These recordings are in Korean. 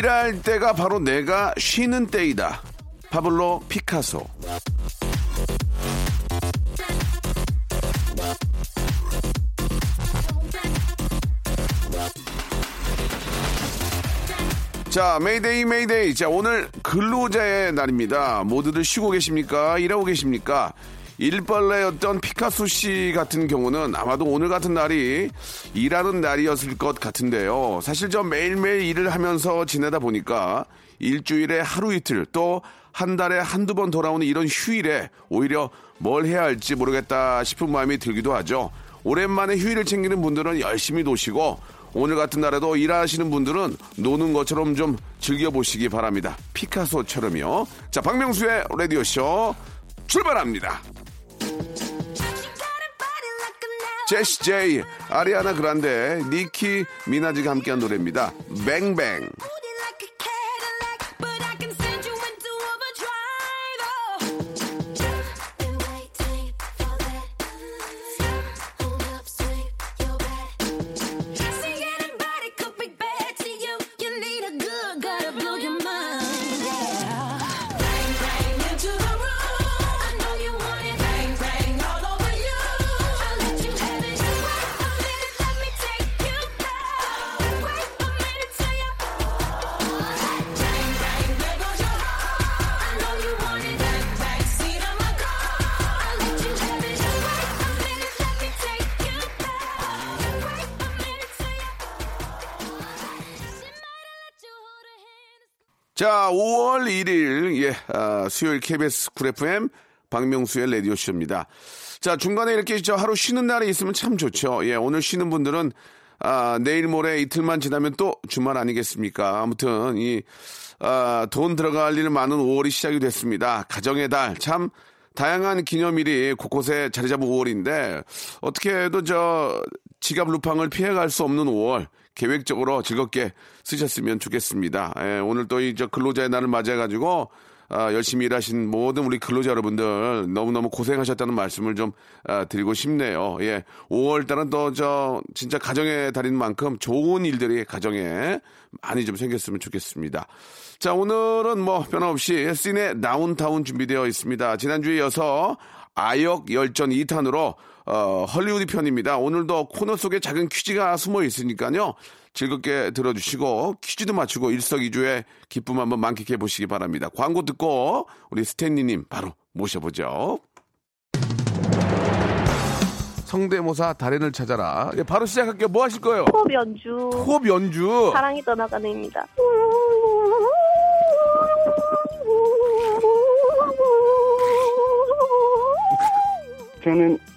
일할 때가 바로 내가 쉬는 때이다 파블로 피카소 자, 메이데이, 메이데이. 자, 오늘 근로자의 날입니다. 모두들 쉬고 계십니까? 일하고 계십니까? 일벌레였던 피카소 씨 같은 경우는 아마도 오늘 같은 날이 일하는 날이었을 것 같은데요. 사실 저 매일매일 일을 하면서 지내다 보니까 일주일에 하루 이틀 또 한 달에 한두 번 돌아오는 이런 휴일에 오히려 뭘 해야 할지 모르겠다 싶은 마음이 들기도 하죠. 오랜만에 휴일을 챙기는 분들은 열심히 노시고 오늘 같은 날에도 일하시는 분들은 노는 것처럼 좀 즐겨보시기 바랍니다. 피카소처럼요. 자, 박명수의 라디오쇼 출발합니다. 제시 제이, 아리아나 그란데, 니키 미나지가 함께한 노래입니다. 뱅뱅. 자, 5월 1일, 예, 아, 수요일 KBS 쿨 FM 박명수의 라디오쇼입니다. 자, 중간에 이렇게 저 하루 쉬는 날이 있으면 참 좋죠. 예, 오늘 쉬는 분들은, 아, 내일 모레 이틀만 지나면 또 주말 아니겠습니까? 아무튼, 이, 아, 돈 들어갈 일 많은 5월이 시작이 됐습니다. 가정의 달, 참, 다양한 기념일이 곳곳에 자리 잡은 5월인데, 어떻게 해도 저, 지갑 루팡을 피해갈 수 없는 5월, 계획적으로 즐겁게 쓰셨으면 좋겠습니다. 예, 오늘 또 이 저 근로자의 날을 맞이해가지고 아, 열심히 일하신 모든 우리 근로자 여러분들 너무너무 고생하셨다는 말씀을 좀 아, 드리고 싶네요. 예. 5월 달은 또 저 진짜 가정의 달인 만큼 좋은 일들이 가정에 많이 좀 생겼으면 좋겠습니다. 자, 오늘은 뭐 변함없이 씬의 다운타운 준비되어 있습니다. 지난주에 이어서 아역 열전 2탄으로 어, 헐리우드 편입니다. 오늘도 코너 속에 작은 퀴즈가 숨어 있으니까요. 즐겁게 들어주시고 퀴즈도 맞추고 일석이조의 기쁨 한번 만끽해 보시기 바랍니다. 광고 듣고 우리 스탠리님 바로 모셔보죠. 성대모사 달인을 찾아라. 예, 바로 시작할게요. 뭐 하실 거예요? 호흡 연주 호흡 연주. 사랑이 떠나가는입니다. 저는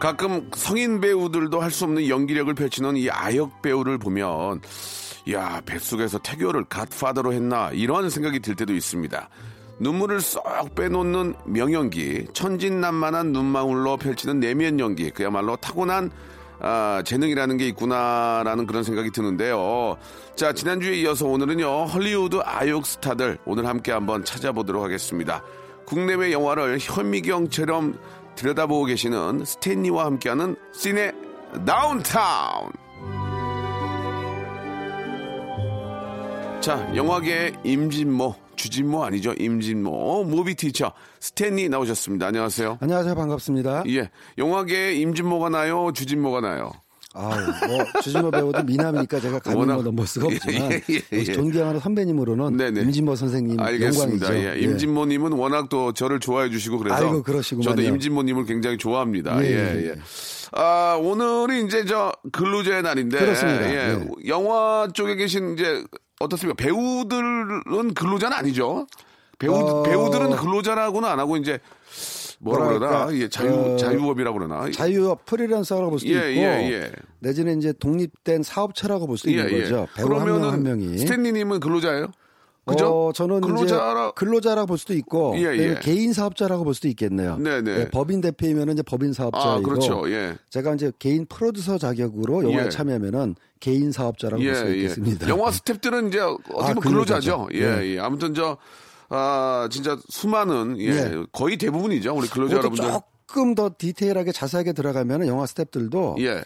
가끔 성인 배우들도 할 수 없는 연기력을 펼치는 이 아역 배우를 보면 야 뱃속에서 태교를 갓파더로 했나 이런 생각이 들 때도 있습니다. 눈물을 쏙 빼놓는 명연기, 천진난만한 눈망울로 펼치는 내면 연기, 그야말로 타고난 아, 재능이라는 게 있구나라는 그런 생각이 드는데요. 자, 지난주에 이어서 오늘은요, 헐리우드 아역 스타들 오늘 함께 한번 찾아보도록 하겠습니다. 국내외 영화를 현미경처럼 들여다보고 계시는 스탠리와 함께하는 시네 Downtown. 자, 영화계 임진모, 주진모 아니죠? 임진모, movie teacher 스탠리 나오셨습니다. 안녕하세요. 안녕하세요. 반갑습니다. 예, 영화계 임진모가 나요, 주진모가 나요. 아, 뭐 주진모 배우도 미남이니까 제가 감히 워낙- 뭐 넘볼 수가 없지만 예, 예, 예. 존경하는 선배님으로는 네네. 임진모 선생님 알겠습니다. 영광이죠. 예, 임진모님은 워낙 또 저를 좋아해 주시고 그래서 아이고, 그러시구만요. 저도 임진모님을 굉장히 좋아합니다. 예, 예, 예, 예. 예. 아, 오늘이 이제 저 근로자의 날인데 그렇습니다. 예, 네. 영화 쪽에 계신 이제 어떻습니까? 배우들은 근로자는 아니죠. 배우 어. 배우들은 근로자라고는 안 하고 이제 뭐라 그러나 예, 자유 어, 자유업이라고 그러나 자유업 프리랜서라고 볼 수도 예, 있고 예, 예. 내지는 이제 독립된 사업체라고 볼 수도 있는 거죠. 배우 한명한 명이. 스탠리님은 근로자예요? 그죠? 어, 저는 근로자라 근로자라고 볼 수도 있고 예, 예. 개인 사업자라고 볼 수도 있겠네요. 네 네. 예, 법인 대표이면은 이제 법인 사업자이고 아 그렇죠. 예. 제가 이제 개인 프로듀서 자격으로 영화에 예. 참여하면은 개인 사업자라고 볼 수 있겠습니다. 영화 스탭들은 이제 어떻게 아, 보면 근로자죠. 근로자죠. 예, 예. 예. 아무튼 저, 아, 진짜 수많은, 예, 예. 거의 대부분이죠. 우리 근로자 그것도 여러분들. 조금 더 디테일하게 자세하게 들어가면 영화 스탭들도 예.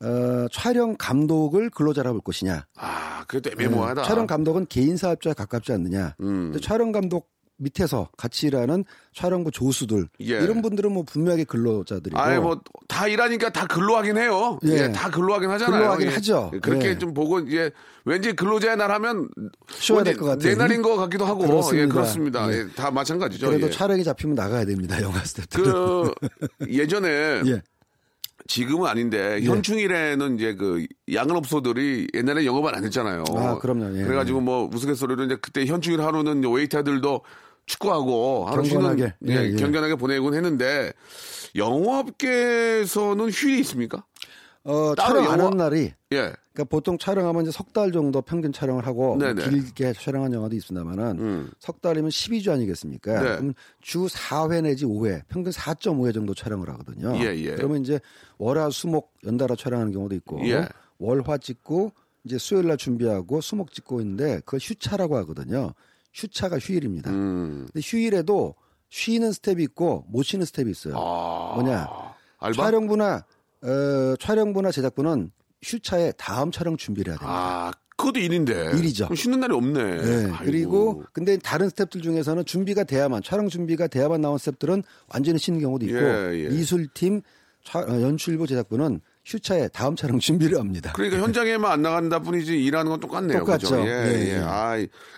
어, 촬영 감독을 근로자라고 볼 것이냐. 아, 그래도 애매모호하다. 네. 촬영 감독은 개인 사업자에 가깝지 않느냐. 음. 촬영 감독 밑에서 같이 일하는 촬영부 조수들 예. 이런 분들은 뭐 분명하게 근로자들이고 아예 뭐, 다 일하니까 다 근로하긴 해요. 예, 예. 다 근로하긴 하잖아요. 근로하긴 예. 하죠. 그렇게 예. 좀 보고, 이제, 왠지 근로자의 날 하면. 쉬어야 왠지 될것 같아요. 내 날인 것 같기도 하고. 그렇습니다. 예, 그렇습니다. 예. 예, 다 마찬가지죠. 그래도 예. 촬영이 잡히면 나가야 됩니다. 영화 스탭들은. 그, 예전에. 예. 지금은 아닌데 현충일에는 이제 그 양업소들이 옛날에 영업을 안 했잖아요. 아, 그럼요. 예. 그래가지고 뭐 우스갯소리로 이제 그때 현충일 하루는 웨이터들도 축구하고 하루 쉬는 경건하게. 예, 예, 예. 경건하게 보내곤 했는데 영업계에서는 휴일이 있습니까? 어, 촬영 안 영화- 한 날이 예. 그러니까 보통 촬영하면 이제 석 달 정도 평균 촬영을 하고 뭐 네네. 길게 촬영한 영화도 있습니다만은 음. 석 달이면 12주 아니겠습니까? 네. 그럼 주 4회 내지 5회, 평균 4.5회 정도 촬영을 하거든요. 예, 예. 그러면 이제 월화 수목 연달아 촬영하는 경우도 있고 예. 월화 찍고 이제 수요일 날 준비하고 수목 찍고 있는데 그걸 휴차라고 하거든요. 휴차가 휴일입니다. 음. 근데 휴일에도 쉬는 스탭이 있고 못 쉬는 스탭이 있어요. 아. 뭐냐? 알바? 촬영부나 어, 촬영부나 제작부는 휴차에 다음 촬영 준비를 해야 됩니다. 아, 그것도 일인데. 일이죠. 쉬는 날이 없네. 네. 그리고 근데 다른 스탭들 중에서는 준비가 돼야만 촬영 준비가 돼야만 나온 스탭들은 완전히 쉬는 경우도 있고 예, 예. 미술팀 촬- 어, 연출부 제작부는 휴차에 다음 촬영 준비를 합니다. 그러니까 현장에만 안 나간다 뿐이지 일하는 건 똑같네요. 똑같죠. 그죠? 예, 예, 예. 예. 아,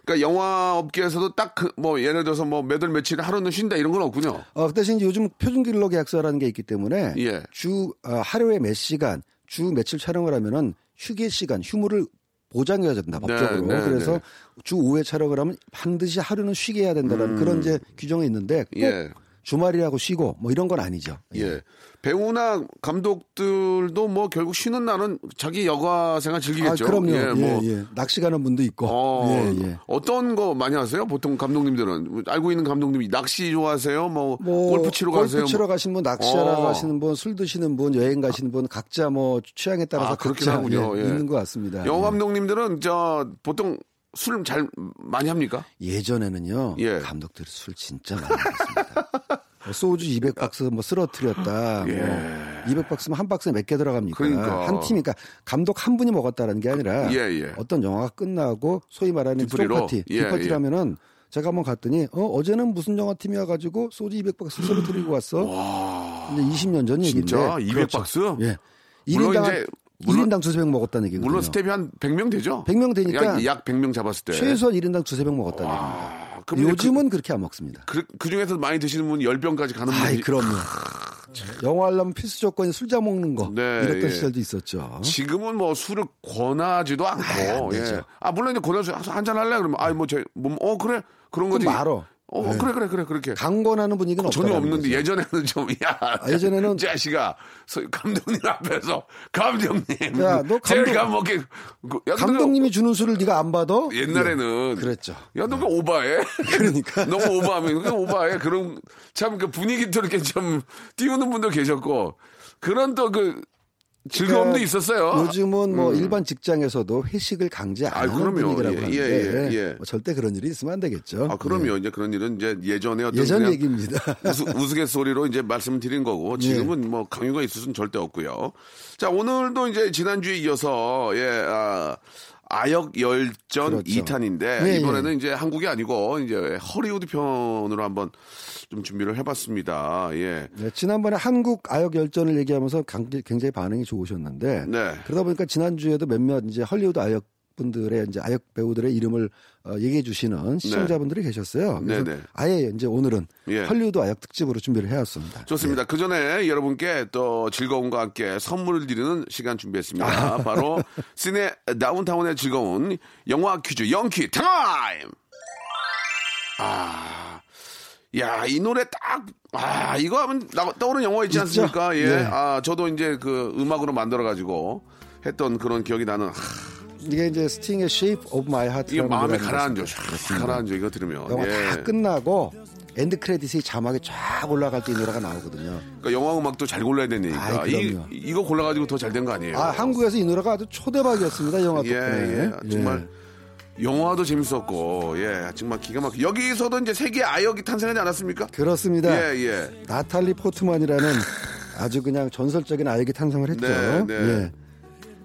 그러니까 영화 업계에서도 딱 뭐 예를 들어서 뭐 몇 월 며칠 하루는 쉰다 이런 건 없군요. 어, 그 대신 요즘 표준 근로 계약서라는 게 있기 때문에 예. 주 어, 하루에 몇 시간, 주 며칠 촬영을 하면은 휴게 시간, 휴무를 보장해야 된다 법적으로. 네, 네, 그래서 네. 주 5회 촬영을 하면 반드시 하루는 쉬게 해야 된다는 그런 이제 규정이 있는데 꼭 음. 예. 주말이라고 쉬고 뭐 이런 건 아니죠. 예. 배우나 감독들도 뭐 결국 쉬는 날은 자기 여가 생활 아, 즐기겠죠. 그럼요. 예, 예, 뭐. 예. 낚시 가는 분도 있고. 어, 예, 예. 어떤 거 많이 하세요? 보통 감독님들은 알고 있는 감독님이 낚시 좋아하세요? 뭐, 뭐 골프 치러 골프 가세요? 치러 뭐. 가시는 분, 낚시하러 어. 가시는 분, 술 드시는 분, 여행 가시는 분 각자 뭐 취향에 따라서 아, 각자 하군요. 예, 예. 있는 것 같습니다. 영화 예. 감독님들은 저 보통 술잘 많이 합니까? 예전에는요 예. 감독들이 술 진짜 많이 먹었습니다. 뭐 소주 200박스 뭐 쓰러뜨렸다. 뭐 200박스면 한 박스에 몇 개 들어갑니까? 예. 그러니까. 한 팀이니까 감독 한 분이 먹었다는 게 아니라 예, 예. 어떤 영화가 끝나고 소위 말하는? 뒷파티, 예, 뒷파티라면은 제가 한번 갔더니 어 어제는 무슨 영화 팀이 와가지고 소주 200박스 쓰러뜨리고 왔어. 이제 20년 전 얘기인데. 진짜? 200박스? 예. 물론 1인당 이제 물론- 1인당 두세 병 먹었다는 얘기거든요. 물론 스텝이 한 100명 되죠? 100명 되니까 약, 약 100명 잡았을 때. 최소한 1인당 두세 병 먹었다는 얘기입니다. 아, 이제 요즘은 그, 렇게안 먹습니다. 그, 그 중에서 많이 드시는 분 10병까지 가는 아이 분이 그럼요. 영화 하려면 필수 조건이 술자 먹는 거 네, 이랬던 예. 시절도 있었죠. 지금은 뭐 술을 권하지도 않고. 안 되죠. 예. 아, 물론 이제 권해서 한잔 할래? 그러면, 아, 뭐, 제, 뭐, 어, 그래. 그런 거지. 말어. 어, 그래, 그래, 그래, 그렇게. 강권하는 분위기는 어, 전혀 없는데 거죠. 예전에는 좀, 야. 아, 예전에는- 자식아, 소- 감독님 앞에서, 감독님. 야, 너 감독- 제가 먹게. 그, 야, 감독님이 주는 술을 네가 안 받아? 옛날에는 예, 그랬죠. 야, 너그 오바해? 그러니까. 너무 오바하면 그 오바해. 그런 참그 분위기 도 이렇게 좀 띄우는 분도 계셨고 그런 또 그 즐거움도 그러니까 있었어요. 요즘은 뭐 일반 직장에서도 회식을 강제 안 아, 하는. 분위기라고 예, 하는데 예, 예, 예. 뭐 절대 그런 일이 있으면 안 되겠죠. 아, 그럼요. 이제 그런 일은 이제 예전에 어떤 예전 얘기입니다. 우스, 우스갯소리로 이제 말씀을 드린 거고 지금은 뭐 강요가 있을 수는 절대 없고요. 자 오늘도 이제 지난주에 이어서 예 아, 아역 열전 그렇죠. 2탄인데 예, 이번에는 이제 한국이 아니고 이제 허리우드 편으로 한번 좀 준비를 해봤습니다. 예. 네, 지난번에 한국 아역 열전을 얘기하면서 강- 굉장히 반응이 좋으셨는데 네. 그러다 보니까 지난 주에도 몇몇 이제 헐리우드 아역 분들의 이제 아역 배우들의 이름을 어, 얘기해 주시는 시청자분들이 계셨어요. 그래서 네, 네. 아예 이제 오늘은 예. 헐리우드 아역 특집으로 준비를 해왔습니다. 좋습니다. 그 전에 여러분께 또 즐거움과 함께 선물을 드리는 시간 준비했습니다. 바로 시네 다운타운의 즐거운 영화 퀴즈 영퀴 타임! 아, 야, 이 노래 딱, 아, 이거 하면 나- 떠오르는 영화 있지 있죠? 않습니까? 예. 네. 아, 저도 이제 그 음악으로 만들어가지고 했던 그런 기억이 나는, 아, 이게 이제 스팅의 Shape of My Heart 이게 마음에 가라앉아. 샥 가라앉아, 이거 들으면. 영화 예. 다 끝나고 end credit이 자막이 쫙 올라갈 때 이 노래가 나오거든요. 그러니까 영화 음악도 잘 골라야 되니까. 아이, 이. 이거 골라가지고 더 잘 된 거 아니에요? 아 한국에서 이 노래가 아주 초대박이었습니다. 영화 예, 덕분에. 예. 정말 영화도 재밌었고, 예, 정말 기가 막히. 여기서도 이제 세계 아역이 탄생하지 않았습니까? 그렇습니다. 예, 예. 나탈리 포트만이라는 아주 그냥 전설적인 아역이 탄생을 했죠. 네, 네. 예.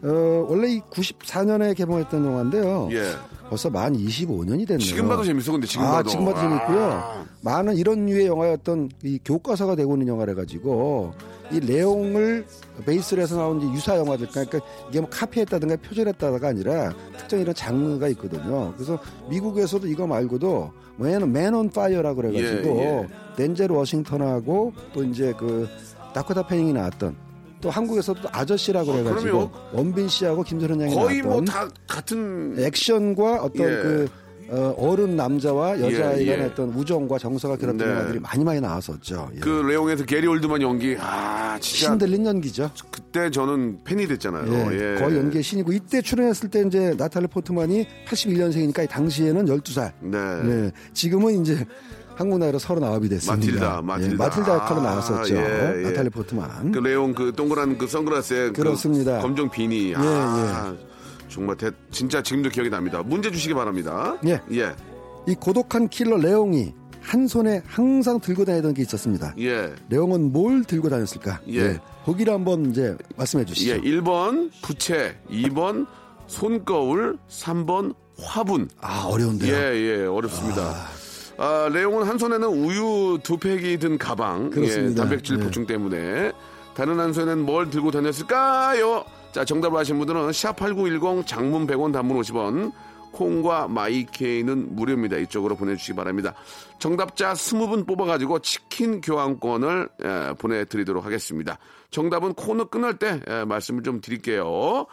어, 원래 이 94년에 개봉했던 영화인데요. 예. 벌써 만 25년이 됐네요. 지금 봐도 재밌어, 근데 지금 아, 봐도. 지금 봐도 재밌고요. 아. 많은 이런 류의 영화였던 이 교과서가 되고 있는 영화래 가지고 이 내용을 베이스로 해서 나온 이제 유사 영화들 그러니까 이게 뭐 카피했다든가 표절했다가 아니라 특정 이런 장르가 있거든요. 그래서 미국에서도 이거 말고도 뭐 얘는 Man on Fire라고 그래 가지고 예, 덴젤 워싱턴하고 또 이제 그 다코타 패닝이 나왔던 또 한국에서도 아저씨라고 그래 가지고 그럼요. 원빈 씨하고 김새론 양이 거의 뭐 다 같은. 액션과 어떤 예. 그 어, 어른 남자와 여자의 예, 예. 간의 어떤 우정과 정서가 결합된 네. 영화들이 많이 많이 나왔었죠. 예. 그 레옹에서 게리 올드만 연기, 아, 진짜. 신들린 연기죠. 그때 저는 팬이 됐잖아요. 예, 예. 거의 연기의 신이고 이때 출연했을 때 이제 나탈리 포트만이 81년생이니까 당시에는 12살. 네. 네. 지금은 이제 한국 나이로 39이 됐습니다. 마틸다, 마틸다. 예, 마틸다 역할로 아, 나왔었죠. 예, 예. 나탈리 포트만. 그 레옹 그 동그란 그 선글라스에 그 그렇습니다. 검정 비니. 아, 정말 대, 진짜 지금도 기억이 납니다. 문제 주시기 바랍니다. 예. 예. 이 고독한 킬러 레옹이 한 손에 항상 들고 다니던 게 있었습니다. 예. 레옹은 뭘 들고 다녔을까? 예. 보기를 한번 이제 말씀해 주시죠. 예, 1번 부채, 2번 손거울, 3번 화분. 아, 어려운데요. 예, 예, 어렵습니다. 아, 레옹은 한 손에는 우유 두 팩이 든 가방, 그렇습니다. 예, 단백질 예. 보충 때문에 다른 한 손에는 뭘 들고 다녔을까요? 자, 정답을 아신 분들은 샵8910 장문 100원 단문 50원 콩과 마이케이는 무료입니다. 이쪽으로 보내주시기 바랍니다. 정답자 20분 뽑아가지고 치킨 교환권을 예, 보내드리도록 하겠습니다. 정답은 코너 끝날 때 예, 말씀을 좀 드릴게요.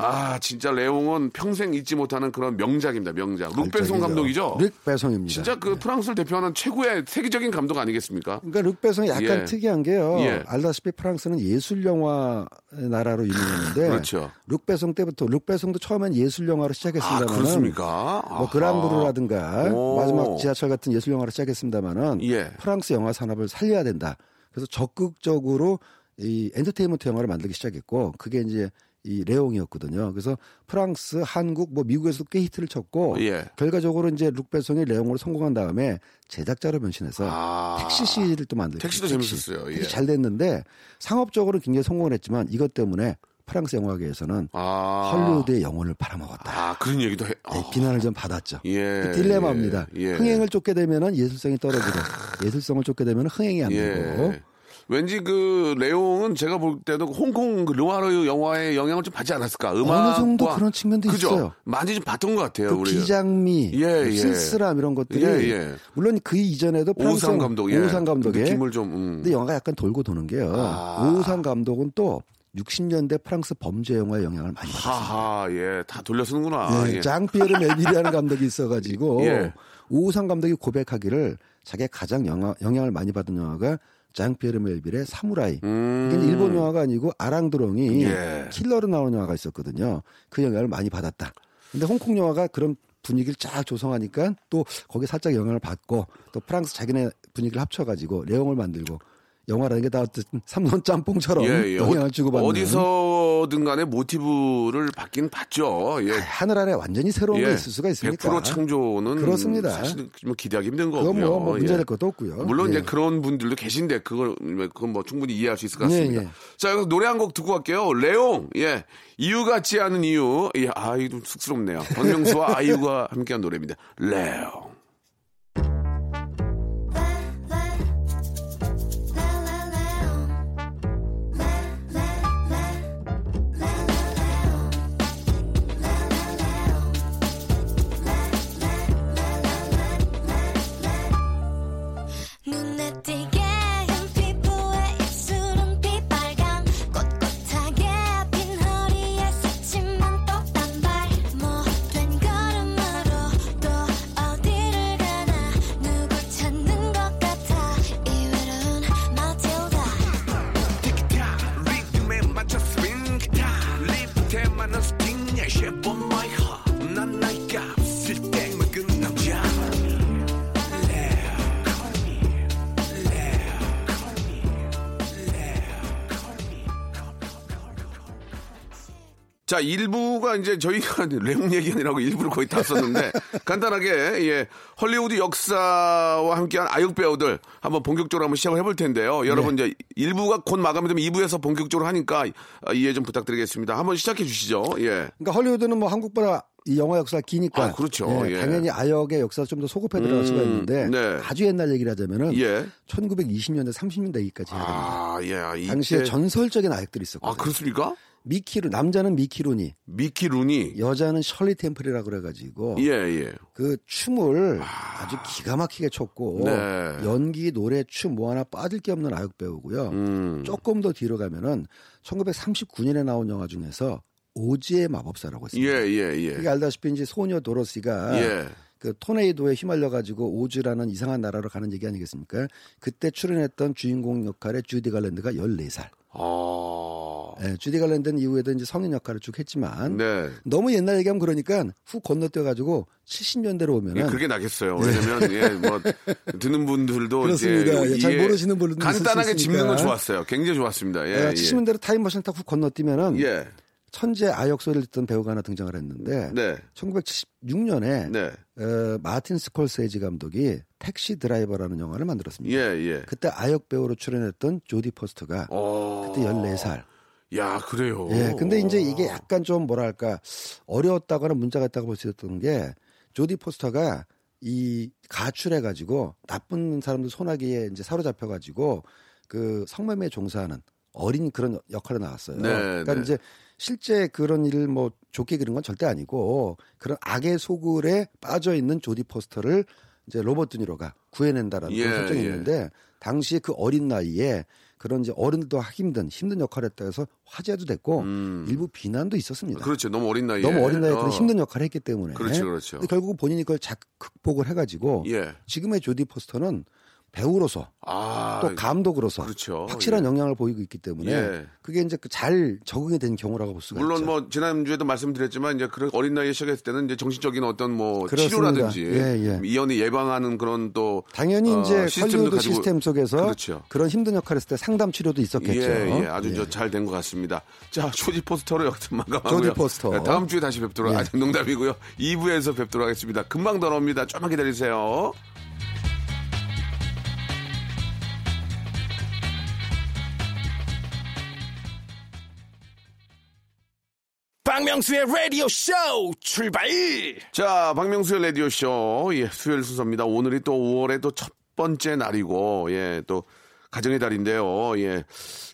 아, 진짜 레옹은 평생 잊지 못하는 그런 명작입니다. 명작. 걸작이죠. 감독이죠. 뤽 베송입니다. 진짜 그 프랑스를 대표하는 최고의 세계적인 감독 아니겠습니까? 그러니까 뤽 베송이 약간 예. 특이한 게요. 예. 알다시피 프랑스는 예술 영화 나라로 유명했는데 그렇죠. 뤽 베송 때부터 뤽 베송도 처음엔 예술 영화로 아, 시작했습니다만 그렇습니까? 뭐 그랑블루라든가 오. 마지막 지하철 같은 예술 영화로 시작했습니다만은 예. 프랑스 영화 산업을 살려야 된다. 그래서 적극적으로 이 엔터테인먼트 영화를 만들기 시작했고 그게 이제 이 레옹이었거든요. 그래서 프랑스, 한국, 뭐 미국에서도 꽤 히트를 쳤고 예. 결과적으로 이제 뤽 베송이 레옹으로 성공한 다음에 제작자로 변신해서 아. 택시 시리즈를 또 만들고 택시도 재밌었어요. 예. 택시 잘 됐는데 상업적으로 굉장히 성공을 했지만 이것 때문에 프랑스 영화계에서는 아. 헐리우드에 영혼을 팔아먹었다. 아, 그런 얘기도 해. 네, 어. 비난을 좀 받았죠. 예. 그 딜레마입니다. 예. 예. 흥행을 쫓게 되면은 예술성이 떨어지고 예술성을 쫓게 되면 흥행이 안 되고 예. 왠지 그 레옹은 제가 볼 때도 홍콩 그 르와르 영화의 영향을 좀 받지 않았을까? 음악과 어느 정도 그런 측면도 그죠? 있어요. 많이 좀 봤던 것 같아요. 그 우리 기장미, 예, 예. 쓸쓸함 이런 것들이 예, 예. 물론 그 이전에도 오우상 감독, 예. 오우상 감독의 느낌을 좀. 음. 근데 영화가 약간 돌고 도는 게요. 아. 오우상 감독은 또 60년대 프랑스 범죄 영화의 영향을 많이 받았어요. 하하, 예, 다 돌려 쓰는구나. 예, 예. 장피에르 멜빌이라는 감독이 있어가지고 예. 오우상 감독이 고백하기를 자기가 가장 영화, 영향을 많이 받은 영화가 장피에르 멜빌의 사무라이. 음. 이게 일본 영화가 아니고 아랑드롱이 예. 킬러로 나오는 영화가 있었거든요. 그 영향을 많이 받았다. 근데 홍콩 영화가 그런 분위기를 쫙 조성하니까 또 거기 살짝 영향을 받고 또 프랑스 자기네 분위기를 합쳐가지고 레옹을 만들고 영화라는 게 다 어쨌든 삼선 짬뽕처럼 예, 예. 영향을 어- 주고받는 어디서든 간에 모티브를 받긴 봤죠. 예. 하늘 아래 완전히 새로운 게 있을 수가 있습니까? 100% 창조는 그렇습니다. 사실 뭐 기대하기 힘든 거고요. 뭐, 뭐 문제될 예. 것도 없고요. 물론 예. 이제 그런 분들도 계신데 그걸 그건 뭐 충분히 이해할 수 있을 것 같습니다. 예, 예. 자, 여기서 노래 한 곡 듣고 갈게요. 레옹. 예. 이유 같지 않은 이유. 예, 아, 이거 좀 쑥스럽네요. 박명수와 아이유가 함께한 노래입니다. 레옹. 자, 일부가 이제 저희가 레옹 얘기하느라고 일부를 거의 다 썼는데 간단하게 예, 헐리우드 역사와 함께한 아역 배우들 한번 본격적으로 한번 시작을 해볼 텐데요. 여러분 네. 이제 일부가 곧 마감이 되면 2부에서 본격적으로 하니까 아, 이해 좀 부탁드리겠습니다. 한번 시작해 주시죠. 예. 그러니까 헐리우드는 뭐 한국보다 이 영화 역사가 기니까 아, 그렇죠. 예, 예. 당연히 아역의 역사 좀더 소급해 들어갈 수가 있는데 네. 아주 옛날 얘기를 하자면은 예. 1920년대 30년대 얘기까지 해야 됩니다. 아, 예. 당시에 이때- 전설적인 아역들이 있었거든요. 아, 그렇습니까? 미키루 남자는 미키루니 미키 루니. 여자는 셜리 템플이라고 그래가지고 예, 예. 그 춤을 아 주 기가 막히게 췄고 네. 연기, 노래, 춤 뭐 하나 빠질 게 없는 아역 배우고요. 음. 조금 더 뒤로 가면은 1939년에 나온 영화 중에서 오지의 마법사라고 예, 있습니다. 예, 예. 그게 알다시피 이제 소녀 도로시가 예. 그 토네이도에 휘말려 가지고 오즈라는 이상한 나라로 가는 얘기 아니겠습니까? 그때 출연했던 주인공 역할의 주디 갈랜드가 14살. 아. 예, 주디 갈랜드는 이후에도 이제 성인 역할을 쭉 했지만 네. 너무 옛날 얘기하면 그러니까 훅 건너뛰어 가지고 70년대로 예, 오면은 그게 나겠어요. 왜냐면 예, 뭐 듣는 분들도 그렇습니다. 이제 예, 잘 모르시는 분들도 간단하게 짚는 건. 좋았어요. 굉장히 좋았습니다. 예, 예, 예. 70년대로 타임머신 타고 훅 건너뛰면은 예. 천재 아역 소리를 듣던 배우가 하나 등장을 했는데 네. 1976년에 네. 어, 마틴 스콜세지 감독이 택시 드라이버라는 영화를 만들었습니다. 예, 예. 그때 아역 배우로 출연했던 조디 포스터가 어. 그때 14살. 야, 그래요. 예, 근데 이제 이게 약간 좀 뭐랄까 어려웠다거나 문제가 있다고 볼 수 있었던 게 조디 포스터가 이 가출해 가지고 나쁜 사람들 소나기에 이제 사로잡혀 가지고 그 성매매 종사하는 어린 그런 역할로 나왔어요. 네, 그러니까 네. 이제 실제 그런 일을 뭐 좋게 그린 건 절대 아니고 그런 악의 소굴에 빠져 있는 조디 포스터를 이제 로버트 드니로가 구해낸다라는 예, 설정이 예. 있는데 당시에 그 어린 나이에 그런 이제 어른들도 하기 힘든 힘든 역할을 했다 해서 화제도 됐고 일부 비난도 있었습니다. 음. 그렇죠. 너무 어린 나이에. 너무 어린 나이에 그런 어. 힘든 역할을 했기 때문에. 그렇죠, 그렇죠. 결국 본인이 그걸 작 극복을 해가지고 예. 지금의 조디 포스터는 배우로서 아. 또 감독으로서 그렇죠. 확실한 예. 영향을 보이고 있기 때문에 예. 그게 이제 그잘 적응이 된 경우라고 볼 수가 물론 있죠. 뭐 지난주에도 말씀드렸지만 이제 그런 어린 나이에 시작했을 때는 이제 정신적인 어떤 뭐 그렇습니다. 치료라든지 예, 예. 이연이 예방하는 그런 또 당연히 어, 이제 가지고- 시스템 속에서 그렇죠. 그런 힘든 역할을 했을 때 상담 치료도 있었겠죠. 예, 예, 아주 예. 저잘된 것 같습니다. 자, 조지 포스터로 여기서 마감하고요. 조지 포스터. 네, 다음 주에 다시 뵙도록 예. 아주 농담이고요. 2부에서 뵙도록 하겠습니다. 금방 돌아옵니다. 좀만 기다리세요. 박명수의 라디오 쇼 출발! 자, 박명수의 라디오 쇼. 예, 수요일 순서입니다. 오늘이 또 5월의 또 첫 번째 날이고, 예, 또 가정의 달인데요. 예.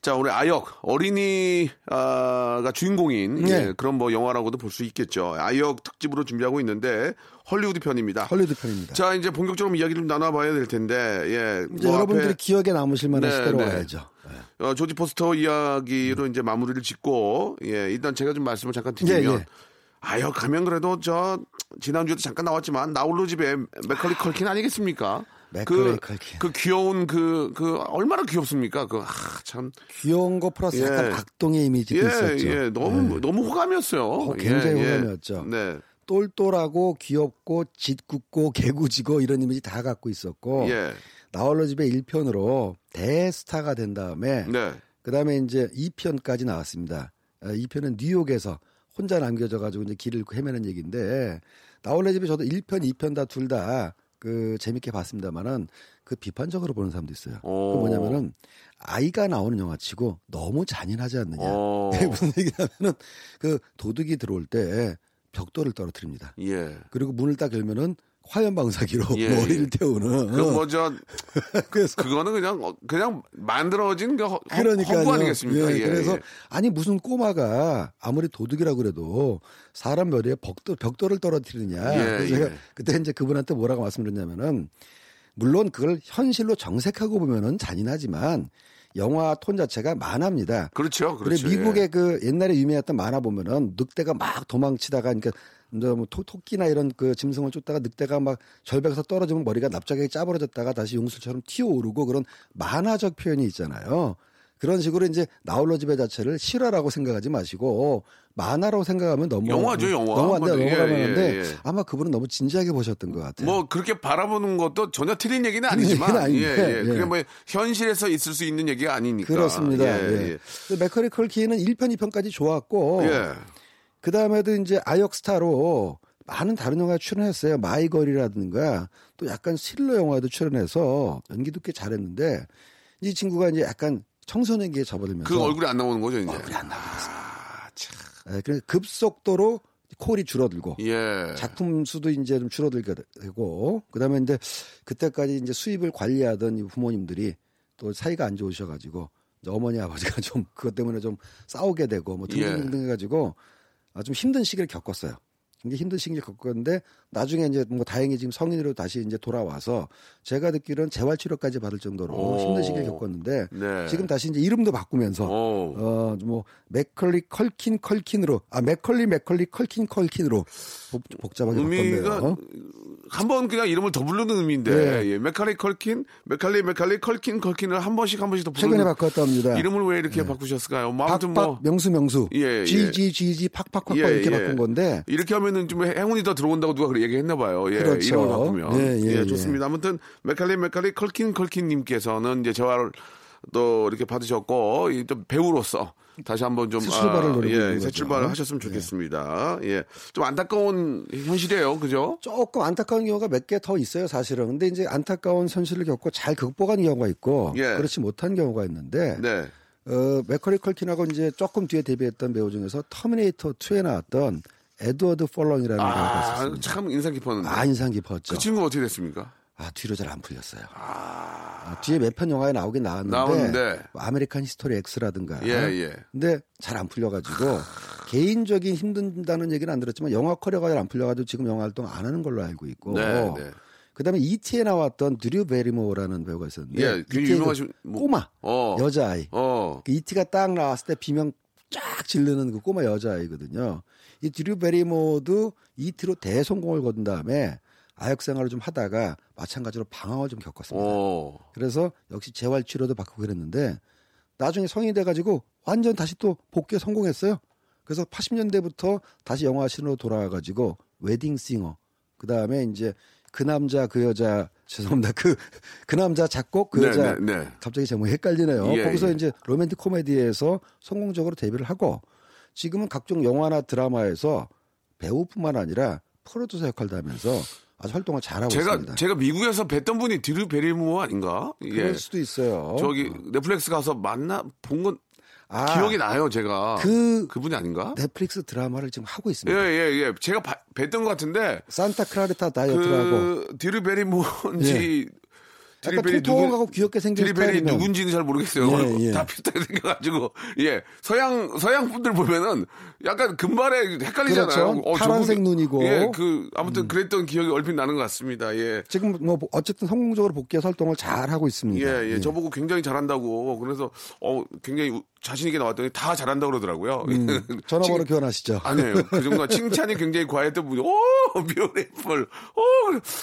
자, 오늘 아역 어린이가 주인공인 예. 예, 그런 뭐 영화라고도 볼 수 있겠죠. 아역 특집으로 준비하고 있는데 헐리우드 편입니다. 헐리우드 편입니다. 자, 이제 본격적으로 이야기를 좀 나눠봐야 될 텐데, 예. 이제 뭐 여러분들이 앞에, 기억에 남으실 만한 네, 시대로 네. 와야죠. 어, 조지 포스터 이야기로 이제 마무리를 짓고, 예, 일단 제가 좀 말씀을 잠깐 드리면, 예, 예. 아역 가면 그래도 저, 지난주에도 잠깐 나왔지만, 나홀로 집에 맥컬리 컬킨 아니겠습니까? 맥컬리 그, 컬킨. 그 귀여운 그, 그, 얼마나 귀엽습니까? 그, 아, 참. 귀여운 거 플러스 예. 약간 악동의 이미지도 예, 있었죠. 예, 너무, 네. 너무 호감이었어요. 어, 굉장히 예, 예. 호감이었죠. 네. 똘똘하고 귀엽고 짓궂고 개구지고 이런 이미지 다 갖고 있었고 예. 나홀로 집에 1편으로 대스타가 된 다음에 네. 그다음에 이제 2편까지 나왔습니다. 아, 2편은 뉴욕에서 혼자 남겨져 가지고 이제 길을 헤매는 얘기인데 나홀로 집에 저도 1편, 2편 다 둘 다 그 재밌게 봤습니다만은 그 비판적으로 보는 사람도 있어요. 그 오. 뭐냐면은 아이가 나오는 영화치고 너무 잔인하지 않느냐. 무슨 얘기냐면은 그 도둑이 들어올 때 벽돌을 떨어뜨립니다. 예. 그리고 문을 딱 열면은 화염 방사기로 예, 머리를 예. 태우는. 그, 뭐, 저, 그래서 그거는 그냥, 어, 그냥 만들어진 그 허, 그러니까요. 허구 아니겠습니까? 예, 예, 그래서 예. 아니 무슨 꼬마가 아무리 도둑이라고 그래도 사람 머리에 벽돌, 벽돌을 떨어뜨리느냐. 예, 그래서 제가 예. 그때 이제 그분한테 뭐라고 말씀드렸냐면은 물론 그걸 현실로 정색하고 보면은 잔인하지만 영화 톤 자체가 만화입니다. 그렇죠. 그렇죠. 미국의 그 옛날에 유명했던 만화 보면은 늑대가 막 도망치다가 그러니까 이제 뭐 토, 토끼나 이런 그 짐승을 쫓다가 늑대가 막 절벽에서 떨어지면 머리가 납작하게 짜부러졌다가 다시 용수처럼 튀어오르고 그런 만화적 표현이 있잖아요. 그런 식으로 이제 나홀로 집의 자체를 실화라고 생각하지 마시고 만화라고 생각하면 너무 영화죠, 영화. 넘어간다 예, 넘어가면 예, 하는데 예. 아마 그분은 너무 진지하게 보셨던 것 같아요. 뭐 그렇게 바라보는 것도 전혀 틀린 얘기는 아니지만 얘기는 아닌데, 예, 예. 예. 그게 뭐 현실에서 있을 수 있는 얘기가 아니니까 그렇습니다. 예, 예. 예. 그 맥커리 컬키는 1편, 2편까지 좋았고 예. 그 다음에도 이제 아역 스타로 많은 다른 영화에 출연했어요. 마이걸이라든가 또 약간 스릴러 영화에도 출연해서 연기도 꽤 잘했는데 이 친구가 이제 약간 청소년기에 접어들면서 그 얼굴이 안 나오는 거죠 이제. 얼굴이 안 나오고 아, 참. 예, 그래서 급속도로 콜이 줄어들고 예. 작품 수도 이제 좀 줄어들게 되고 그다음에 이제 그때까지 이제 수입을 관리하던 이 부모님들이 또 사이가 안 좋으셔가지고 어머니 아버지가 좀 그것 때문에 좀 싸우게 되고 뭐 예. 등등등 해가지고 아, 좀 힘든 시기를 겪었어요. 굉장히 힘든 시기를 겪었는데 나중에 이제 뭐 다행히 지금 성인으로 다시 이제 돌아와서 제가 듣기로는 재활 치료까지 받을 정도로 오. 힘든 시기를 겪었는데 네. 지금 다시 이제 이름도 바꾸면서 오. 어, 뭐, 맥컬리 컬킨 컬킨으로, 아, 맥컬리 맥컬리 컬킨 컬킨으로 복, 의미가 바꿨네요. 한 번 그냥 이름을 더 부르는 의미인데 네. 예. 메칼리 컬킨, 메칼리 메칼리 컬킨 컬킨을 한 번씩 한 번씩 더 부르는 최근에 바꿨답니다. 이름을 왜 이렇게 바꾸셨을까요? 뭐 아무튼 팍팍 뭐 명수 명수, 예, 예. GG GG 팍팍팍팍 예, 이렇게 예. 바꾼 건데 이렇게 하면은 좀 행운이 더 들어온다고 누가 그렇게 얘기했나 봐요. 예, 그렇죠. 이름을 바꾸면. 예, 예, 예. 좋습니다. 아무튼 메칼리 메칼리 컬킨 컬킨님께서는 이제 재활을 또 이렇게 받으셨고 이또 배우로서 다시 한번 좀 새 출발을 노리고 예, 새. 출발을 하셨으면 좋겠습니다. 예, 좀 안타까운 현실이에요, 그죠? 조금 안타까운 경우가 몇 개 더 있어요, 사실은. 근데 이제 안타까운 현실을 겪고 잘 극복한 경우가 있고 예. 그렇지 못한 경우가 있는데 네, 어, 맥컬리 컬킨하고 이제 조금 뒤에 데뷔했던 배우 중에서 터미네이터 2에 나왔던 에드워드 펄롱이라는 배우가 아, 있었습니다. 참 인상 깊었는데. 아, 인상 깊었죠. 그 친구 어떻게 됐습니까? 아, 뒤로 잘 안 풀렸어요. 아, 뒤에 몇 편 영화에 나오긴 나왔는데, 나오는데. 뭐 American History X라든가. 예, 예. 근데 잘 안 풀려가지고 개인적인 힘든다는 얘기는 안 들었지만 영화 커리어가 잘 안 풀려가지고 지금 영화 활동 안 하는 걸로 알고 있고. 네, 네. 그다음에 E.T.에 나왔던 드류 베리모어라는 배우가 있었는데, 예, 굉장히 E.T. 의 유명하신 뭐- 꼬마 어. 여자아이. 어, 그 E.T.가 딱 나왔을 때 비명 쫙 지르는 그 꼬마 여자아이거든요. 이 드류 베리모도 E.T.로 대성공을 거둔 다음에 아역 생활을 좀 하다가 마찬가지로 방황을 좀 겪었습니다. 어. 그래서 역시 재활 치료도 받고 그랬는데 나중에 성인이 돼가지고 완전 다시 또 복귀에 성공했어요. 그래서 80년대부터 다시 영화 신으로 돌아와가지고 웨딩싱어 그 다음에 이제 그 남자 그 여자 죄송합니다 그그 남자 작곡 그 네, 여자 네, 네. 갑자기 제목이 헷갈리네요. 예, 거기서 예. 이제 로맨틱 코미디에서 성공적으로 데뷔를 하고 지금은 각종 영화나 드라마에서 배우뿐만 아니라 프로듀서 역할도 하면서 아주 활동을 잘하고 제가 있습니다. 제가 미국에서 뵀던 분이 드류 베리모어 아닌가? 예. 그럴 수도 있어요. 저기 넷플릭스 가서 만나 본건 아, 기억이 나요, 제가. 그 그분이 아닌가? 넷플릭스 드라마를 지금 하고 예, 있습니다. 예, 예. 제가 봐- 뵀던 것 같은데 산타 크라리타 다이어트라고 그 드류 베리모어인지 약간 통통하고 귀엽게 생긴 스타일이면 누군지는 잘 모르겠어요. 예, 예. 다 비슷하게 생겨가지고 예 서양 서양 분들 보면은 약간 금발에 헷갈리잖아요. 그렇죠. 파란색 저분이- 눈이고. 음. 예, 그 아무튼 그랬던 기억이 얼핏 나는 것 같습니다. 예. 지금 뭐 어쨌든 성공적으로 복귀 활동을 잘 하고 있습니다. 예, 예, 저보고 굉장히 잘한다고 그래서 어 굉장히 우- 자신 있게 나왔더니 다 잘한다고 그러더라고요. 음, 전화번호 칭- 교환하시죠. 아니에요. 그 정도 칭찬이 굉장히 과했던 분이 오 뷰티풀 오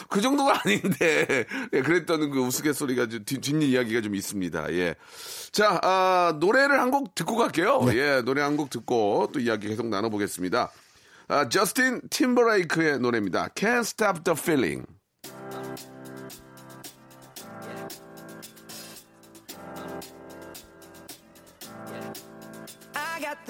그 정도가 아닌데 예, 그랬던 그 우스갯소리가 좀 뒷, 뒷 이야기가 좀 있습니다. 예. 자 아, 노래를 한 곡 듣고 갈게요. 예 노래 한 곡 듣고 또 이야기 계속 나눠보겠습니다. 아, 저스틴 팀버레이크의 노래입니다. Can't Stop the Feeling.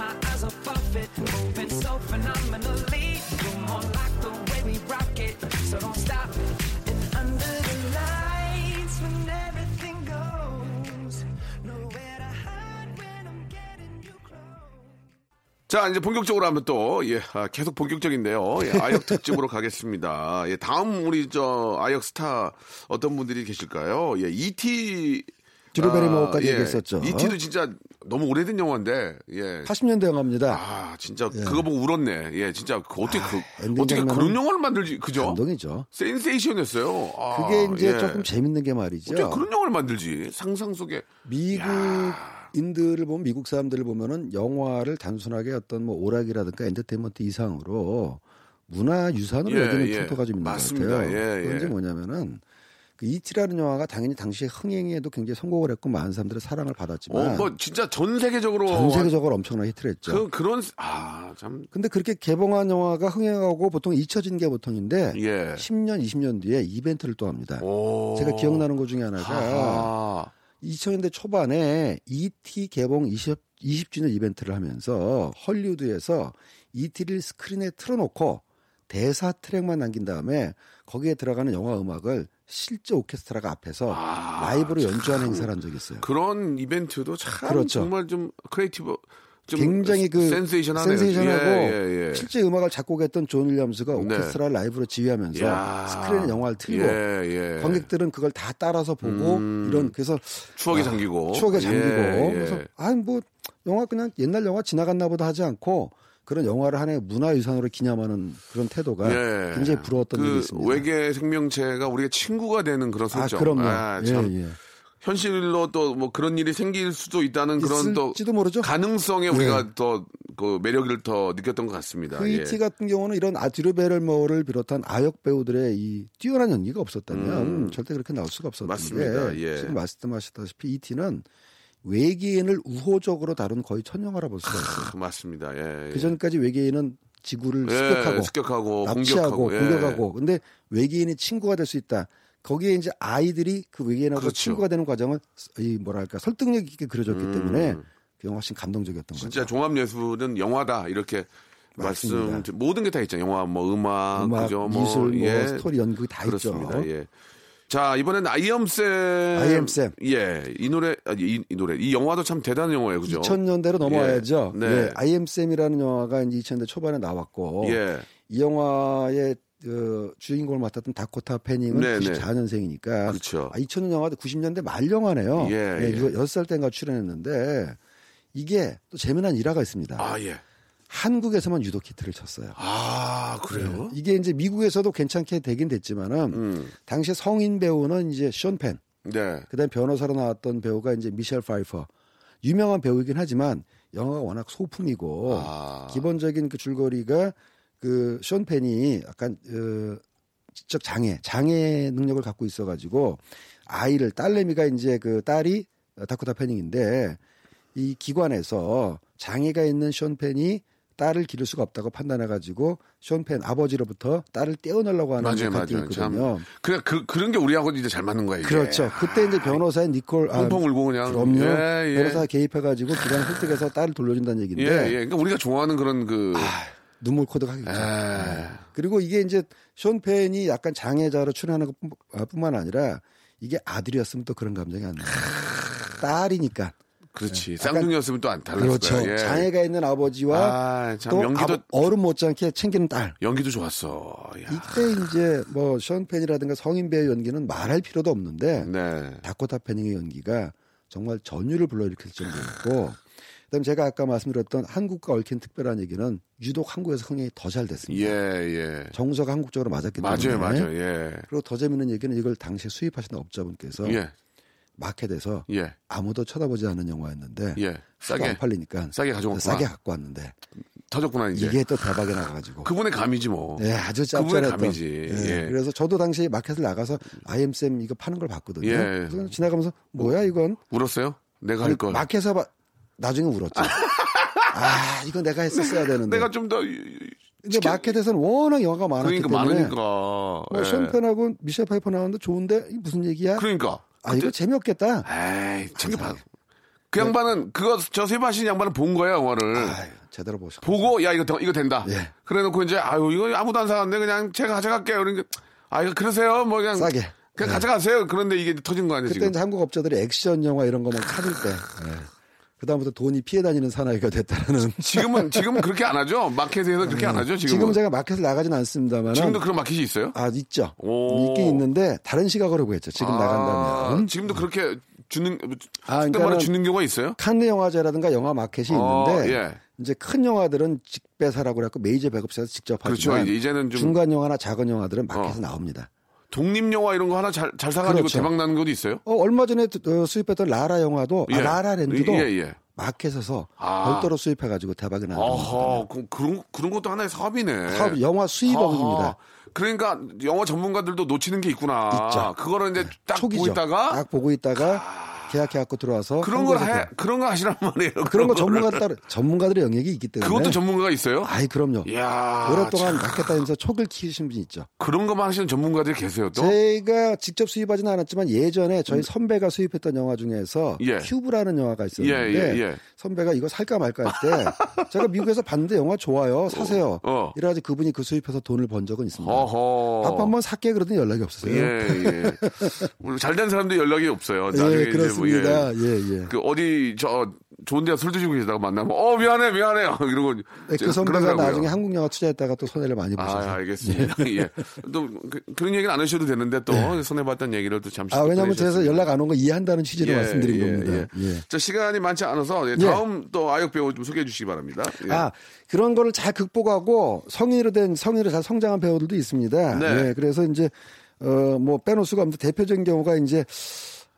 My eyes off of it, moving so phenomenally. You're more like the way we rock it, so don't stop. And under the lights, when everything goes, nowhere to hide when I'm getting you close. 자, 이제 본격적으로 하면 또, 예, 아, 계속 본격적인데요. 예, 아역 특집으로 가겠습니다. 예, 다음 우리 저 아역 스타 어떤 분들이 계실까요? 예, E.T. 드류 베리모어까지 얘기했었죠. E.T.도 진짜 너무 오래된 영화인데, 예. 80년대 영화입니다. 아, 진짜 그거 보고 울었네. 예, 진짜 그 어떻게 그, 엔딩 어떻게 그런 영화를 만들지, 그죠? 감동이죠. 센세이션이었어요. 아, 그게 이제 예. 조금 재밌는 게 말이죠. 어떻게 그런 영화를 만들지? 상상 속에. 미국인들을 보면 미국 사람들을 보면은 영화를 단순하게 어떤 뭐 오락이라든가 엔터테인먼트 이상으로 문화 유산으로 예, 여기는 예. 풍토가 좀 있는 맞습니다. 것 같아요. 예, 예. 이제 뭐냐면은 그 이티라는 영화가 당연히 당시에 흥행에도 굉장히 성공을 했고 많은 사람들의 사랑을 받았지만 어, 뭐 진짜 전 세계적으로. 전 세계적으로 엄청나게 히트를 했죠. 그, 그런, 아, 참. 근데 그렇게 개봉한 영화가 흥행하고 보통 잊혀진 게 보통인데 예. 10년, 20년 뒤에 이벤트를 또 합니다. 오. 제가 기억나는 것 중에 하나가 하하. 2000년대 초반에 E.T. 개봉 20, 20주년 이벤트를 하면서 헐리우드에서 E.T.를 스크린에 틀어놓고 대사 트랙만 남긴 다음에 거기에 들어가는 영화 음악을 실제 오케스트라가 앞에서 아, 라이브로 연주하는 참. 행사를 한 적이 있어요. 그런 이벤트도 참 그렇죠. 정말 좀 creative 좀 굉장히 그 센세이션하네요. 센세이션하고 예, 예, 예. 실제 음악을 작곡했던 존 윌리엄스가 네. 오케스트라 라이브로 지휘하면서 야. 스크린에 영화를 틀고 예, 예. 관객들은 그걸 다 따라서 보고 음. 이런 그래서 추억에 아, 잠기고 추억에 잠기고 예, 예. 그래서 아니 뭐 영화 그냥 옛날 영화 지나갔나 보다 하지 않고 그런 영화를 하나의 문화유산으로 기념하는 그런 태도가 예. 굉장히 부러웠던 그 적이 있습니다. 외계 생명체가 우리가 친구가 되는 그런 아 설정. 그럼요. 아, 예, 참 예. 현실로 또 뭐 그런 일이 생길 수도 있다는 그런 또 모르죠. 가능성에 예. 우리가 더 그 매력을 더 느꼈던 것 같습니다. 그 예. 이티 같은 경우는 이런 아드류 베를머를 비롯한 아역 배우들의 이 뛰어난 연기가 없었다면 절대 그렇게 나올 수가 없었던 음. 맞습니다. 게 예. 지금 말씀하셨다시피 이티는 외계인을 우호적으로 다룬 거의 첫 영화라 볼 수가 있어요. 크, 맞습니다. 예. 예. 그 전까지 외계인은 지구를 예, 습격하고 습격하고 납치하고 공격하고, 예. 공격하고 근데 외계인이 친구가 될 수 있다. 거기에 이제 아이들이 그 외계인하고 그렇죠. 친구가 되는 과정을 이 뭐랄까 설득력 있게 그려졌기 음. 때문에 그 영화 훨씬 감동적이었던 진짜 거죠. 종합 예술은 영화다 이렇게 맞습니다. 말씀 모든 게 다 있죠. 영화 뭐 음악, 음악, 그죠? 미술, 뭐 예. 스토리 연극 다 그렇습니다. 있죠. 예. 자 이번엔 아이엠쌤 아이엠쌤. 예 이 노래 아니, 이, 이 노래 이 영화도 참 대단한 영화예요 그죠 2000년대로 넘어와야죠. 예. 네. 예, I am Sam이라는 영화가 이제 2000년대 초반에 나왔고 예. 이 영화의 그 주인공을 맡았던 다코타 패닝은 네, 네. 94년생이니까 그렇죠. 아, 2000년 영화도 90년대 말 영화네요. 예, 예. 6살 때인가 출연했는데 이게 또 재미난 일화가 있습니다. 아 예. 한국에서만 유독 히트를 쳤어요. 아 그래요 이게 이제 미국에서도 괜찮게 되긴 됐지만은 음. 당시에 성인 배우는 이제 션 펜, 네 그다음에 변호사로 나왔던 배우가 이제 미셸 파이퍼. 유명한 배우이긴 하지만 영화가 워낙 소품이고 아. 기본적인 그 줄거리가 그 션 펜이 약간 어, 지적 장애, 장애 능력을 갖고 있어가지고 아이를 딸내미가 이제 그 딸이 다코타 패닝인데 이 기관에서 장애가 있는 션 펜이 딸을 기를 수가 없다고 판단해가지고 션 펜 아버지로부터 딸을 떼어내려고 하는 맞아요, 맞아요. 있거든요. 참. 그래, 그, 그런 게 우리하고 이제 잘 맞는 이게. 그렇죠. 그때 이제 변호사인 니콜 아, 펑펑 울고 그냥. 그럼요. 예, 예. 변호사 개입해가지고 기관 획득해서 딸을 돌려준다는 얘기인데 예, 예. 그러니까 우리가 좋아하는 그런 그. 눈물 코드하겠죠. 에. 그리고 이게 이제 쇼 펜이 약간 장애자로 출연하는 것뿐만 아니라 이게 아들이었으면 또 그런 감정이 안 나요. 딸이니까. 그렇지. 약간- 쌍둥이였으면 또 안 달랐을 그렇죠. 거야. 예. 장애가 있는 아버지와 아, 참또 연기도 어른 못지않게 챙기는 딸. 연기도 좋았어. 야. 이때 이제 뭐 션 펜이라든가 성인 배우 연기는 말할 필요도 없는데 네. 다코타 패닝의 연기가 정말 전율을 불러일으킬 정도였고 그다음 제가 아까 말씀드렸던 한국과 얽힌 특별한 얘기는 유독 한국에서 흥행이 더 잘 됐습니다. 예, 예. 정서가 한국적으로 맞았기 때문에 맞아요, 맞아요. 예. 그리고 더 재밌는 얘기는 이걸 당시에 수입하신 업자분께서 예. 마켓에서 예. 아무도 쳐다보지 않는 영화였는데 예. 싸게 안 팔리니까 싸게 가져왔구나. 싸게 갖고 왔는데 터졌구나 이제. 이게 또 대박이 나가지고 그분의 감이지 뭐. 네, 아주 짭짤했던. 감이지. 예, 예. 그래서 저도 당시 마켓을 나가서 IM쌤 이거 파는 걸 봤거든요. 예. 그래서 지나가면서 뭐야 이건? 울었어요? 내가 할 걸. 마켓에서 봐- 나중에 울었죠. 아, 이거 내가 했었어야 되는데. 내가 좀 더. 근데 마켓에서는 워낙 영화가 많았기 그러니까 때문에 많으니까. 뭐 예. 션펜하고 미셸 파이퍼 나오는데 좋은데 무슨 얘기야? 그러니까. 아 이거 재미없겠다. 에이, 챙겨봐. 그 양반은 그거 저 세바신 양반은 본 거야 영화를. 아유, 제대로 보셨. 보고 야 이거 더- 이거 된다. 예. 그래놓고 이제 아유 이거 아무도 안 사는데 그냥 제가 가져갈게요. 그러니까 아 이거 그러세요. 뭐 그냥 싸게. 그냥 예. 가져가세요. 그런데 이게 터진 거 아니에요 그때 지금? 이제 한국 업자들이 액션 영화 이런 거만 찾을 때. 예. 그다음부터 돈이 피해 다니는 사나이가 됐다는. 지금은 지금은 그렇게 안 하죠. 마켓에서 그렇게 안 하죠. 지금은. 지금 제가 마켓을 나가진 않습니다만. 지금도 그런 마켓이 있어요? 아 있죠. 오. 있긴 있는데 다른 시각으로 보였죠. 지금 아, 나간다면. 지금도 그렇게 주는 아, 그러니까는 주는 경우가 있어요? 칸느 영화제라든가 영화 마켓이 어, 있는데 예. 이제 큰 영화들은 직배사라고 그래갖고 메이저 배급사에서 직접 그렇죠. 하지만 이제 이제는 좀 중간 영화나 작은 영화들은 마켓에 어. 나옵니다. 독립 영화 이런 거 하나 잘, 잘 사가지고 그렇죠. 대박 나는 것도 있어요? 어, 얼마 전에 어, 수입했던 라라 영화도 아, 예. 라라랜드도 예, 예. 마켓에서 아. 별도로 수입해가지고 대박이 나는 그, 그런 그런 것도 하나의 사업이네. 사업 영화 수입업입니다. 아하. 그러니까 영화 전문가들도 놓치는 게 있구나. 있죠. 그거를 이제 딱 초기죠. 보고 있다가 딱 보고 있다가 계약해갖고 들어와서 그런 걸 해, 그런 거 하시란 말이에요. 그런 거 거를. 전문가 따로 전문가들의 영역이 있기 때문에 그것도 전문가가 있어요? 아이 그럼요. 이야. 오랫동안 다니면서 촉을 키우신 분이 있죠. 그런 것만 하시는 전문가들이 계세요, 또? 제가 직접 수입하지는 않았지만 예전에 저희 선배가 수입했던 영화 중에서 예. 큐브라는 영화가 있었는데 예, 예, 예. 선배가 이거 살까 말까 할 때 제가 미국에서 봤는데 영화 좋아요 사세요 어. 이래가지고 그분이 그 수입해서 돈을 번 적은 있습니다 어허. 밥한번 살게 그러더니 연락이 없었어요 예, 예. 물론 잘된 사람들 연락이 없어요. 나중에 예, 그렇습니다 뭐, 예. 예, 예. 그 어디 저 좋은 데서 술 드시고 계시다가 만나면 어 미안해 미안해 이러고 그 이제 선배가. 나중에 한국 영화 투자했다가 또 손해를 많이 보셔서 아, 알겠습니다. 예. 또 그, 런 얘기는 안 하셔도 되는데 또 손해 봤던 얘기를 또 잠시 아또 왜냐하면. 그래서 연락 안 온 거 이해한다는 취지로 예, 말씀드린 예, 겁니다 예. 예. 자, 시간이 많지 않아서 예, 다음 또 아역 배우 좀 소개해 주시기 바랍니다. 예. 아, 그런 거를 잘 극복하고 성인으로 된, 성인으로 잘 성장한 배우들도 있습니다. 네. 예, 그래서 이제, 어, 뭐, 빼놓을 수가 없는데 대표적인 경우가 이제,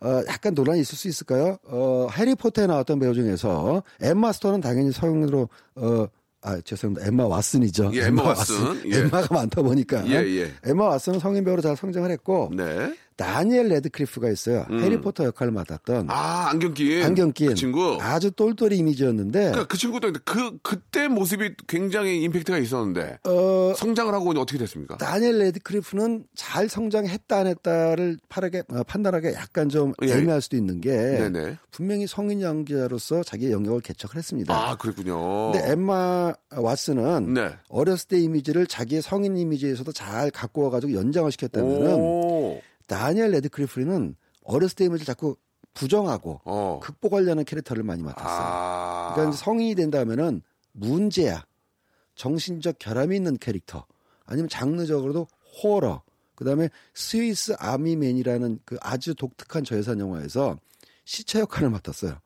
어, 약간 논란이 있을 수 있을까요? 어, 해리포터에 나왔던 배우 중에서 엠마 스톤은 당연히 성인으로, 어, 아, 죄송합니다. 엠마 왓슨이죠. 예, 엠마 왓슨. 예. 엠마가 많다 보니까. 예, 예. 엠마 왓슨은 성인 배우로 잘 성장을 했고, 네. 다니엘 레드크리프가 있어요. 해리포터 역할을 맡았던. 음. 아, 안경 낀. 안경 낀그 친구. 아주 똘똘이 이미지였는데 그러니까 그 친구도 그, 그때 모습이 굉장히 임팩트가 있었는데. 어, 성장을 하고 어떻게 됐습니까? 다니엘 레드크리프는 잘 성장했다 안 했다를 빠르게, 어, 판단하기 약간 좀 예. 애매할 수도 있는 게 네네. 분명히 성인 연기자로서 자기의 영역을 개척을 했습니다. 아, 그랬군요. 근데 엠마 왓슨은 네. 어렸을 때 이미지를 자기의 성인 이미지에서도 잘 갖고 와가지고 연장을 시켰다면은 오. 다니엘 레드크리프는 어렸을 때 이미지를 자꾸 부정하고 어. 극복하려는 캐릭터를 많이 맡았어요. 아. 그러니까 성인이 된다면은 문제야, 정신적 결함이 있는 캐릭터, 아니면 장르적으로도 호러, 그 다음에 스위스 아미맨이라는 그 아주 독특한 저예산 영화에서 시체 역할을 맡았어요.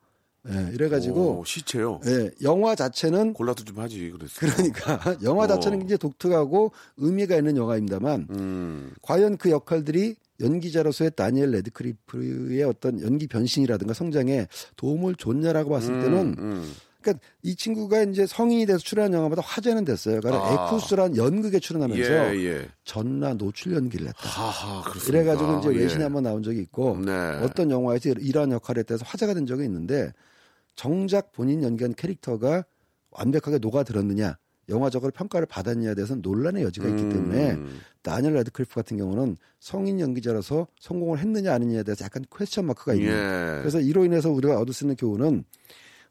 예, 이래가지고 오, 시체요. 예, 영화 자체는 골라도 좀 하지 그랬어. 그러니까 영화 자체는 어. 굉장히 독특하고 의미가 있는 영화입니다만 음. 과연 그 역할들이 연기자로서의 다니엘 레드크리프의 어떤 연기 변신이라든가 성장에 도움을 줬냐라고 봤을 때는 음. 그러니까 이 친구가 이제 성인이 돼서 출연한 영화보다 화제는 됐어요. 그러니까 아. 에쿠스란 연극에 출연하면서 예, 예. 전나 노출 연기를 했다. 하하, 그렇습니다. 이래가지고 이제 예. 외신에 한번 나온 적이 있고 네. 어떤 영화에서 이러한 역할에 대해서 화제가 된 적이 있는데 정작 본인 연기한 캐릭터가 완벽하게 녹아들었느냐 영화적으로 평가를 받았냐에 대해서는 논란의 여지가 있기 때문에 음. 다니엘 라드클리프 같은 경우는 성인 연기자라서 성공을 했느냐 아니냐에 대해서 약간 question mark가 있는. 예. 그래서 이로 인해서 우리가 얻을 수 있는 교훈은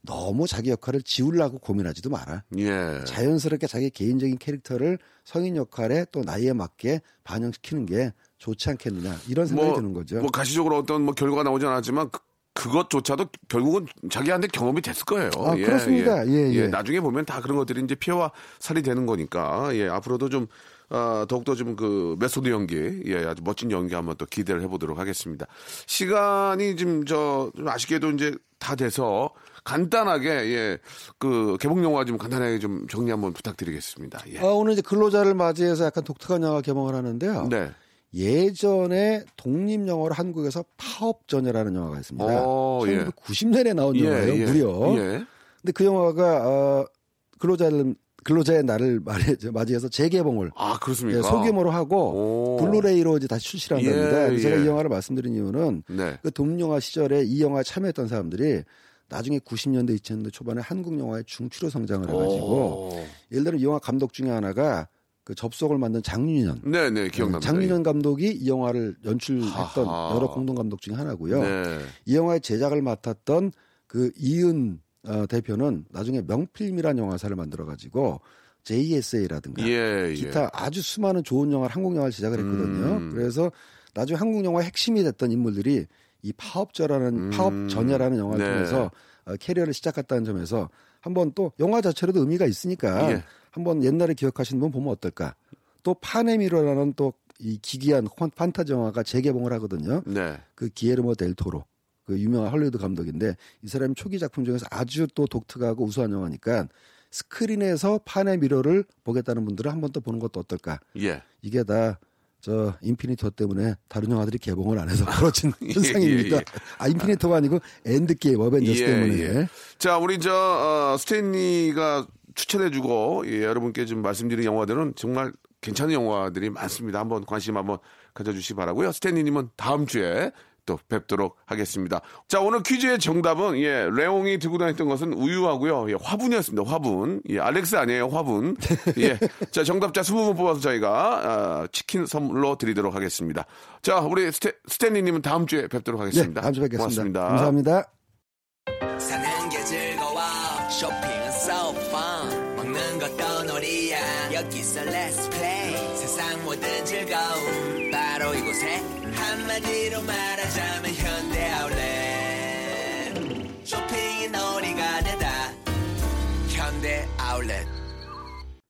너무 자기 역할을 지우려고 고민하지도 마라. 예. 자연스럽게 자기 개인적인 캐릭터를 성인 역할에 또 나이에 맞게 반영시키는 게 좋지 않겠느냐 이런 생각이 드는 거죠. 뭐 가시적으로 어떤 뭐 결과가 나오진 않았지만 그, 그것조차도 결국은 자기한테 경험이 됐을 거예요. 아, 그렇습니다. 예, 예. 나중에 보면 다 그런 것들이 이제 피와 살이 되는 거니까 예, 앞으로도 좀 아, 더욱더 좀 그 메소드 연기, 예, 아주 멋진 연기 한번 또 기대를 해보도록 하겠습니다. 시간이 지금 저, 좀 아쉽게도 이제 다 돼서 간단하게, 예, 그 개봉 영화 좀 간단하게 좀 정리 한번 부탁드리겠습니다. 예. 아, 오늘 이제 근로자를 맞이해서 약간 독특한 영화 개봉을 하는데요. 네. 예전에 독립 영화로 한국에서 파업전야라는 영화가 있습니다. 어, 예. 1990년에 나온 영화예요, 예. 무려. 예. 근데 그 영화가 어, 근로자를 근로자의 날을 맞이- 맞이해서 재개봉을 아, 그렇습니까? 예, 소규모로 하고 오. 블루레이로 이제 다시 출시를 예, 한답니다. 그래서 제가 예. 이 영화를 말씀드린 이유는 네. 그 독립영화 시절에 이 영화에 참여했던 사람들이 나중에 90년대, 2000년대 초반에 한국 영화의 중추로 성장을 해가지고 오. 예를 들어 이 영화 감독 중에 하나가 그 접속을 만든 장윤현. 네, 네, 기억납니다. 장윤현 감독이 이 영화를 연출했던 하하. 여러 공동 감독 중에 하나고요. 네. 이 영화의 제작을 맡았던 그 이은 어, 대표는 나중에 명필이라는 영화사를 만들어 가지고 JSA라든가 예, 예. 기타 아주 수많은 좋은 영화를 한국 영화를 제작을 했거든요. 음. 그래서 나중에 한국 영화의 핵심이 됐던 인물들이 이 파업자라는 음. 파업 전야라는 영화를 네. 통해서 어, career를 시작했다는 점에서 한번 또 영화 자체로도 의미가 있으니까 예. 한번 옛날에 기억하시는 분 보면 어떨까? 또 판의 미로라는 또 이 기괴한 판- 판타지 영화가 재개봉을 하거든요. 네. 그 기예르모 델 토로 그 유명한 헐리우드 감독인데 이 사람이 초기 작품 중에서 아주 또 독특하고 우수한 영화니까 스크린에서 판의 미로를 보겠다는 분들은 한 번 더 보는 것도 어떨까? 예. 이게 다 저 인피니티 때문에 다른 영화들이 개봉을 안 해서 벌어진 현상입니다. 예, 예. 아 인피니티가 아니고 엔드게임 어벤져스 예, 때문에. 예. 자, 우리 저 어, 스탠리가 추천해주고 예, 여러분께 좀 말씀드린 영화들은 정말 괜찮은 영화들이 많습니다. 한번 관심 한번 가져주시기 바라고요. 스탠리님은 다음 주에 또 뵙도록 하겠습니다. 자, 오늘 퀴즈의 정답은 예, 레옹이 들고 다녔던 것은 우유하고요. 예, 화분이었습니다. 화분. 예, 알렉스 아니에요. 화분. 예. 자, 정답자 20분 뽑아서 저희가 아, 치킨 선물로 드리도록 하겠습니다. 자, 우리 스탠, 스탠리님은 다음 주에 뵙도록 예, 하겠습니다. 다음 주에 뵙겠습니다. 고맙습니다. 감사합니다.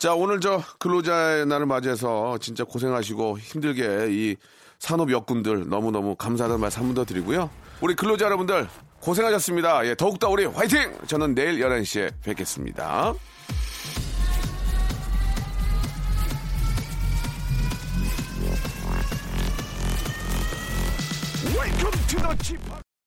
자, 오늘 저 근로자의 날을 맞이해서 진짜 고생하시고 힘들게 이 산업 역군들 너무너무 감사하다는 말씀 한 번 더 드리고요. 우리 근로자 여러분들 고생하셨습니다. 예, 더욱더 우리 화이팅! 저는 내일 11시에 뵙겠습니다. Welcome to the Chip